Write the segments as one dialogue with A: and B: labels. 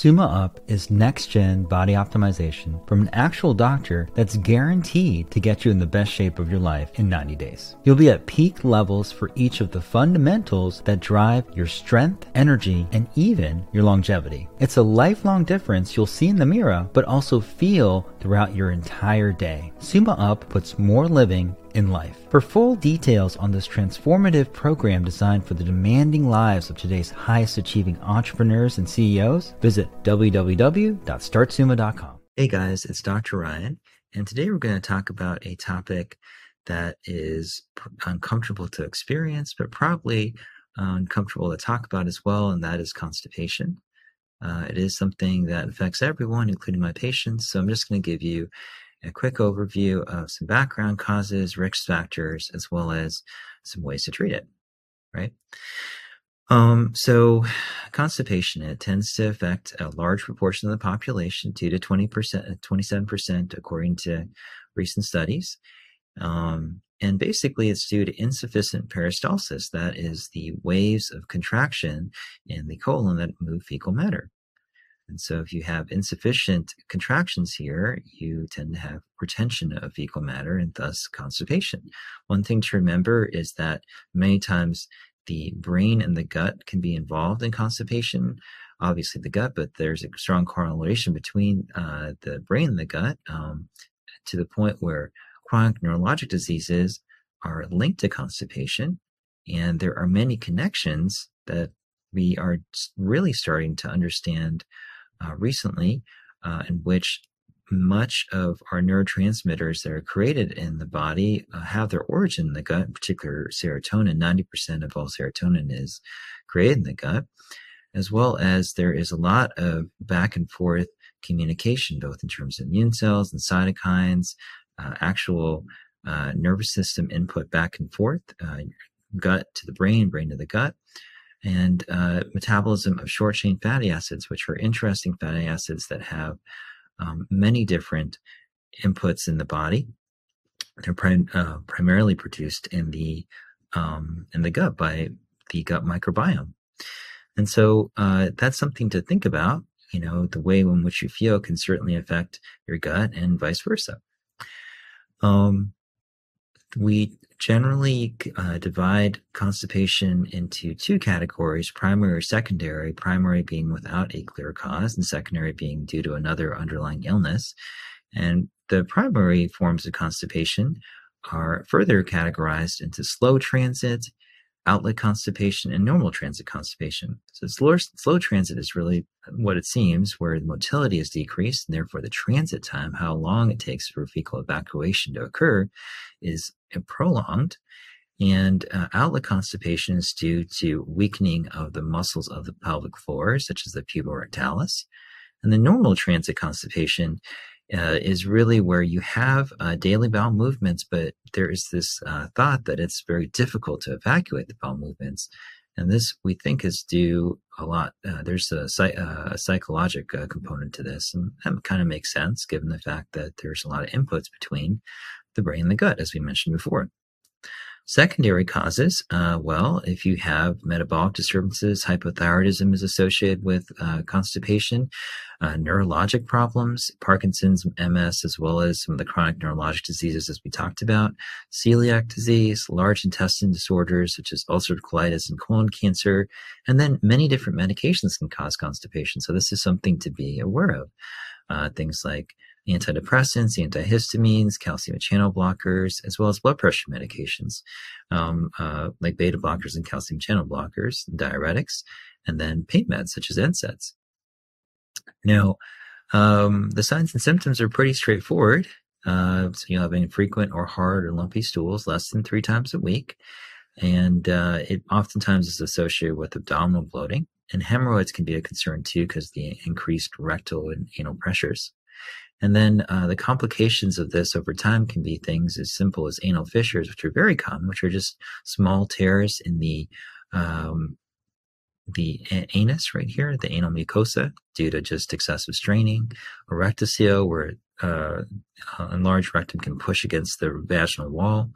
A: Summa Up is next gen body optimization from an actual doctor that's guaranteed to get you in the best shape of your life in 90 days. You'll be at peak levels for each of the fundamentals that drive your strength, energy, and even your longevity. It's a lifelong difference you'll see in the mirror, but also feel throughout your entire day. Summa Up puts more living in life. For full details on this transformative program designed for the demanding lives of today's highest achieving entrepreneurs and CEOs, visit www.startsumma.com. Hey guys, it's Dr. Ryan, and today we're going to talk about a topic that is uncomfortable to experience, but probably uncomfortable to talk about as well, and that is constipation. Uh, it is something that affects everyone, including my patients. So I'm just going to give you a quick overview of some background causes, risk factors, as well as some ways to treat it, right? Um, so constipation, it tends to affect a large proportion of the population, 2 to 20%, 27% according to recent studies. Um, and basically it's due to insufficient peristalsis. That is the waves of contraction in the colon that move fecal matter. And so if you have insufficient contractions here, you tend to have retention of fecal matter and thus constipation. One thing to remember is that many times the brain and the gut can be involved in constipation. Obviously, the gut, but there's a strong correlation between uh, the brain and the gut um, to the point where chronic neurologic diseases are linked to constipation. And there are many connections that we are really starting to understand uh, recently, uh, in which much of our neurotransmitters that are created in the body uh, have their origin in the gut, in particular serotonin. 90% of all serotonin is created in the gut, as well as there is a lot of back and forth communication, both in terms of immune cells and cytokines, uh, actual uh, nervous system input back and forth, uh, gut to the brain, brain to the gut and uh, metabolism of short chain fatty acids, which are interesting fatty acids that have um, many different inputs in the body. They're prim- uh, primarily produced in the um, in the gut by the gut microbiome, and so uh, that's something to think about. You know, the way in which you feel can certainly affect your gut, and vice versa. Um, we generally uh, divide constipation into two categories primary or secondary, primary being without a clear cause, and secondary being due to another underlying illness. And the primary forms of constipation are further categorized into slow transit, outlet constipation, and normal transit constipation. So slow, slow transit is really what it seems, where the motility is decreased, and therefore the transit time, how long it takes for fecal evacuation to occur, is prolonged. And uh, outlet constipation is due to weakening of the muscles of the pelvic floor, such as the puborectalis. And the normal transit constipation uh, is really where you have uh, daily bowel movements, but there is this uh, thought that it's very difficult to evacuate the bowel movements. And this we think is due a lot. Uh, there's a, uh, a psychologic uh, component to this, and that kind of makes sense given the fact that there's a lot of inputs between the brain and the gut, as we mentioned before. Secondary causes, uh, well, if you have metabolic disturbances, hypothyroidism is associated with uh, constipation, uh, neurologic problems, Parkinson's, MS, as well as some of the chronic neurologic diseases as we talked about, celiac disease, large intestine disorders such as ulcerative colitis and colon cancer, and then many different medications can cause constipation. So this is something to be aware of. Uh, things like antidepressants, antihistamines, calcium channel blockers, as well as blood pressure medications um, uh, like beta blockers and calcium channel blockers, diuretics, and then pain meds such as NSAIDs. Now, um, the signs and symptoms are pretty straightforward. Uh, so you'll have infrequent or hard or lumpy stools less than three times a week. And uh, it oftentimes is associated with abdominal bloating. And hemorrhoids can be a concern too because the increased rectal and anal pressures. And then uh, the complications of this over time can be things as simple as anal fissures, which are very common, which are just small tears in the um, the anus right here, the anal mucosa, due to just excessive straining, rectocele, where uh, enlarged rectum can push against the vaginal wall,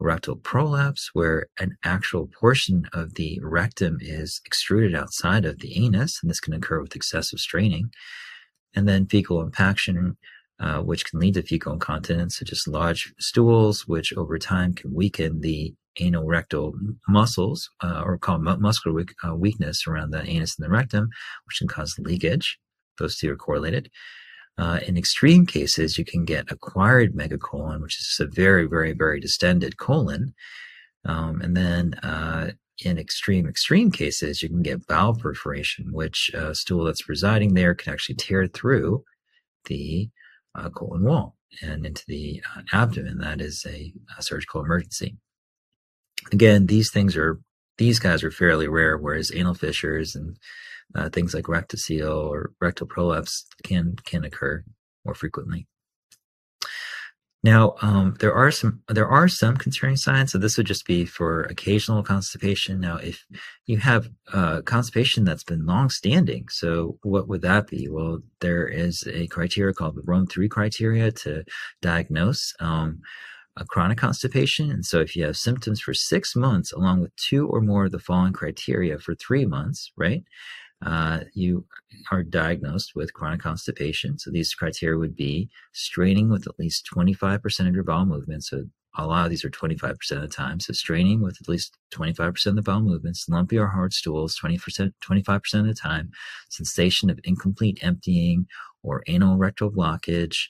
A: rectal prolapse, where an actual portion of the rectum is extruded outside of the anus, and this can occur with excessive straining. And then fecal impaction, uh, which can lead to fecal incontinence, such as large stools, which over time can weaken the anal rectal muscles, uh, or called mu- muscular weak, uh, weakness around the anus and the rectum, which can cause leakage. Those two are correlated. Uh, in extreme cases, you can get acquired megacolon, which is a very, very, very distended colon. Um, and then uh, in extreme, extreme cases, you can get bowel perforation, which uh, stool that's residing there can actually tear through the uh, colon wall and into the uh, abdomen. That is a, a surgical emergency. Again, these things are these guys are fairly rare, whereas anal fissures and uh, things like rectocele or rectal prolapse can can occur more frequently. Now, um, there are some there are some concerning signs. So this would just be for occasional constipation. Now, if you have uh, constipation that's been long-standing, so what would that be? Well, there is a criteria called the Rome three criteria to diagnose. Um, a chronic constipation. And so if you have symptoms for six months, along with two or more of the following criteria for three months, right? Uh, you are diagnosed with chronic constipation. So these criteria would be straining with at least 25% of your bowel movement. So a lot of these are 25% of the time. So straining with at least 25% of the bowel movements, lumpy or hard stools 20%, 25% of the time, sensation of incomplete emptying or anal rectal blockage,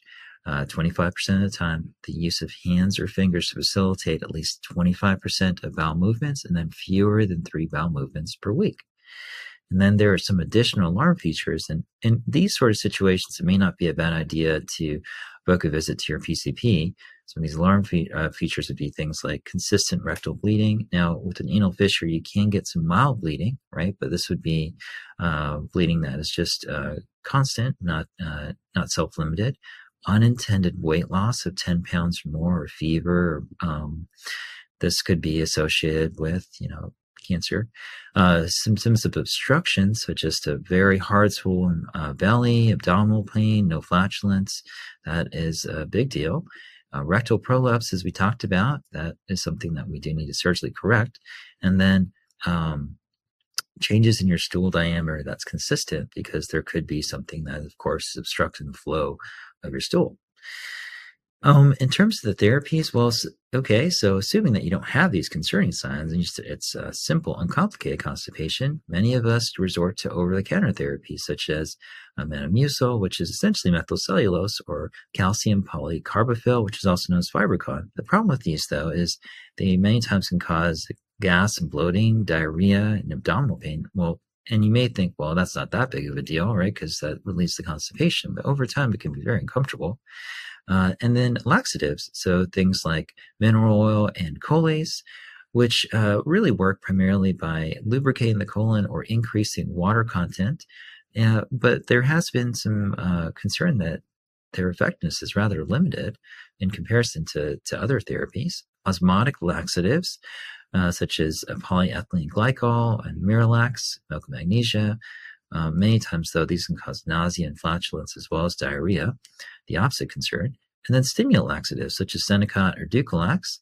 A: uh, 25% of the time, the use of hands or fingers to facilitate at least 25% of bowel movements, and then fewer than three bowel movements per week. And then there are some additional alarm features. And in these sort of situations, it may not be a bad idea to book a visit to your PCP. Some of these alarm fe- uh, features would be things like consistent rectal bleeding. Now, with an anal fissure, you can get some mild bleeding, right? But this would be uh, bleeding that is just uh, constant, not uh, not self limited. Unintended weight loss of 10 pounds or more, or fever. Um, this could be associated with, you know, cancer. Uh, symptoms of obstruction, such as a very hard swollen uh, belly, abdominal pain, no flatulence, that is a big deal. Uh, rectal prolapse, as we talked about, that is something that we do need to surgically correct. And then um, changes in your stool diameter that's consistent because there could be something that, of course, obstructing the flow of your stool. Um, in terms of the therapies, well, okay, so assuming that you don't have these concerning signs and just, it's a simple, uncomplicated constipation, many of us resort to over-the-counter therapies such as uh, metamucil, which is essentially methylcellulose, or calcium polycarbophil, which is also known as FiberCon. The problem with these, though, is they many times can cause gas and bloating, diarrhea, and abdominal pain. Well, and you may think, well, that's not that big of a deal, right? Because that relieves the constipation. But over time, it can be very uncomfortable. Uh, and then laxatives, so things like mineral oil and Colace, which uh, really work primarily by lubricating the colon or increasing water content. Uh, but there has been some uh, concern that their effectiveness is rather limited in comparison to, to other therapies. Osmotic laxatives, uh, such as polyethylene glycol and Miralax, milk magnesia, uh, many times, though, these can cause nausea and flatulence as well as diarrhea, the opposite concern. And then stimulant laxatives such as Senokot or Dulcolax.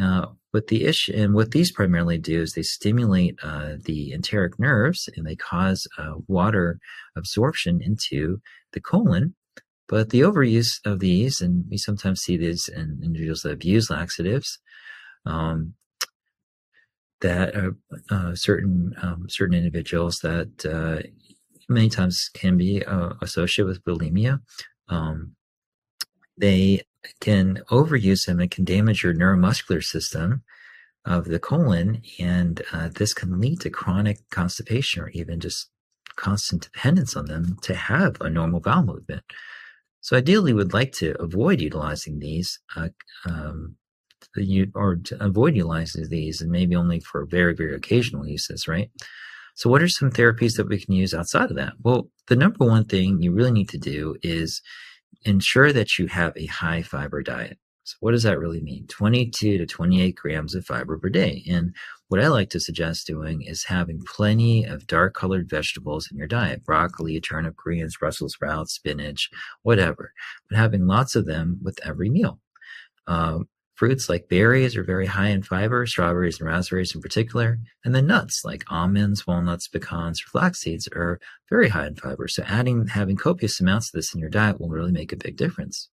A: Uh, but the issue, and what these primarily do is they stimulate uh, the enteric nerves and they cause uh, water absorption into the colon. But the overuse of these, and we sometimes see this in individuals that abuse laxatives, um, that are uh, certain um, certain individuals that uh, many times can be uh, associated with bulimia. Um, they can overuse them and can damage your neuromuscular system of the colon, and uh, this can lead to chronic constipation or even just constant dependence on them to have a normal bowel movement. So ideally, we'd like to avoid utilizing these uh, um, you or to avoid utilizing these and maybe only for very, very occasional uses, right? So what are some therapies that we can use outside of that? Well, the number one thing you really need to do is ensure that you have a high fiber diet. So what does that really mean? 22 to 28 grams of fiber per day. And what I like to suggest doing is having plenty of dark colored vegetables in your diet, broccoli, turnip greens, Brussels sprouts, spinach, whatever, but having lots of them with every meal. Um, Fruits like berries are very high in fiber, strawberries and raspberries in particular. And then nuts like almonds, walnuts, pecans, or flax seeds are very high in fiber. So adding, having copious amounts of this in your diet will really make a big difference.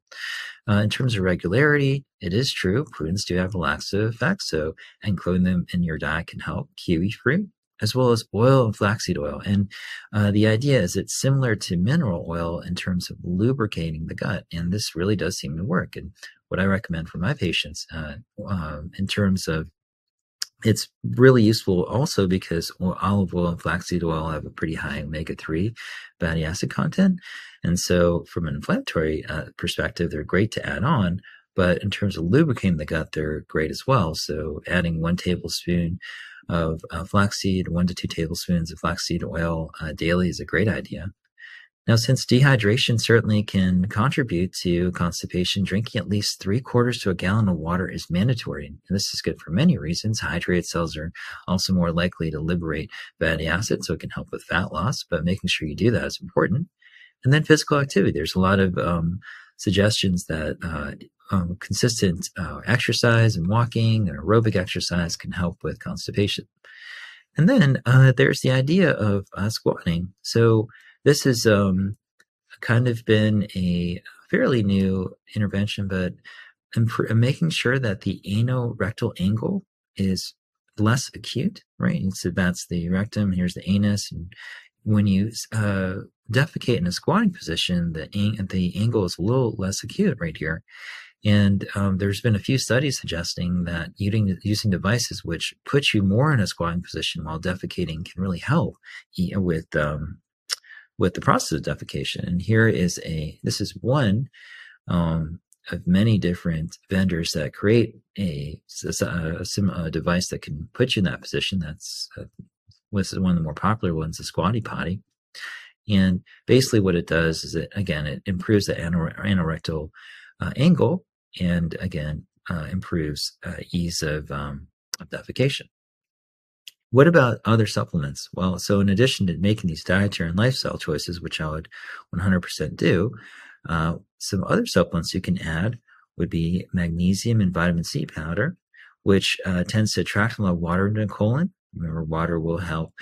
A: Uh, in terms of regularity, it is true prudence do have a laxative effect. So including them in your diet can help. Kiwi fruit as well as oil and flaxseed oil. And uh, the idea is it's similar to mineral oil in terms of lubricating the gut. And this really does seem to work. And what I recommend for my patients uh, uh, in terms of it's really useful also because olive oil and flaxseed oil have a pretty high omega 3 fatty acid content. And so, from an inflammatory uh, perspective, they're great to add on. But in terms of lubricating the gut, they're great as well. So, adding one tablespoon of uh, flaxseed, one to two tablespoons of flaxseed oil uh, daily is a great idea. Now, since dehydration certainly can contribute to constipation, drinking at least three quarters to a gallon of water is mandatory. And this is good for many reasons. Hydrated cells are also more likely to liberate fatty acids, so it can help with fat loss, but making sure you do that is important. And then physical activity. There's a lot of um, suggestions that uh, um, consistent uh, exercise and walking and aerobic exercise can help with constipation. And then uh, there's the idea of uh, squatting. So this has um, kind of been a fairly new intervention, but making sure that the anorectal angle is less acute, right? And so that's the rectum. Here's the anus, and when you uh, defecate in a squatting position, the the angle is a little less acute right here. And um, there's been a few studies suggesting that using, using devices which put you more in a squatting position while defecating can really help with um, with the process of defecation. And here is a this is one um, of many different vendors that create a, a, a, device that can put you in that position. That's uh, one of the more popular ones, the Squatty Potty. And basically, what it does is it again it improves the anorectal uh, angle and again uh, improves uh, ease of, um, of defecation. What about other supplements? Well, so in addition to making these dietary and lifestyle choices, which I would 100% do, uh, some other supplements you can add would be magnesium and vitamin C powder, which uh, tends to attract a lot of water into the colon. Remember, water will help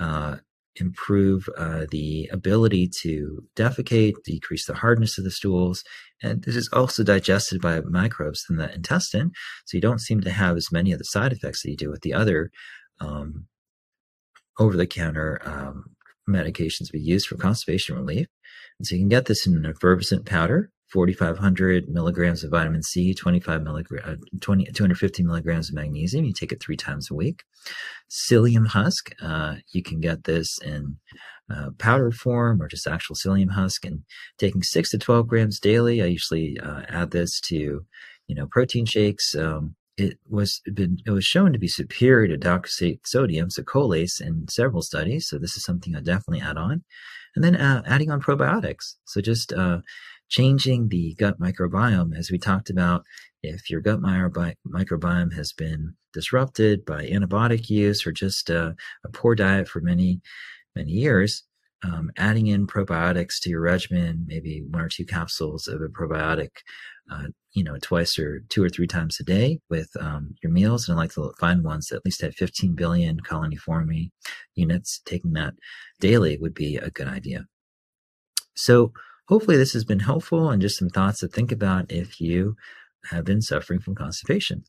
A: uh, improve uh, the ability to defecate, decrease the hardness of the stools. And this is also digested by microbes in the intestine. So you don't seem to have as many of the side effects that you do with the other um, over the counter um, medications we use for constipation relief. And so you can get this in an effervescent powder. 4,500 milligrams of vitamin C, 25 milligrams, uh, 20, 250 milligrams of magnesium. You take it three times a week. Psyllium husk, uh, you can get this in uh, form or just actual psyllium husk. And taking six to 12 grams daily, I usually uh, add this to, you know, protein shakes. Um, it was been it was shown to be superior to docusate sodium, so in several studies. So this is something I definitely add on, and then uh, adding on probiotics. So just uh, changing the gut microbiome, as we talked about. If your gut microbiome has been disrupted by antibiotic use or just uh, a poor diet for many, many years, um, adding in probiotics to your regimen, maybe one or two capsules of a probiotic, uh, you know, twice or two or three times a day with um, your meals. And I like to find ones that at least have 15 billion colony forming units. Taking that daily would be a good idea. So Hopefully, this has been helpful and just some thoughts to think about if you have been suffering from constipation.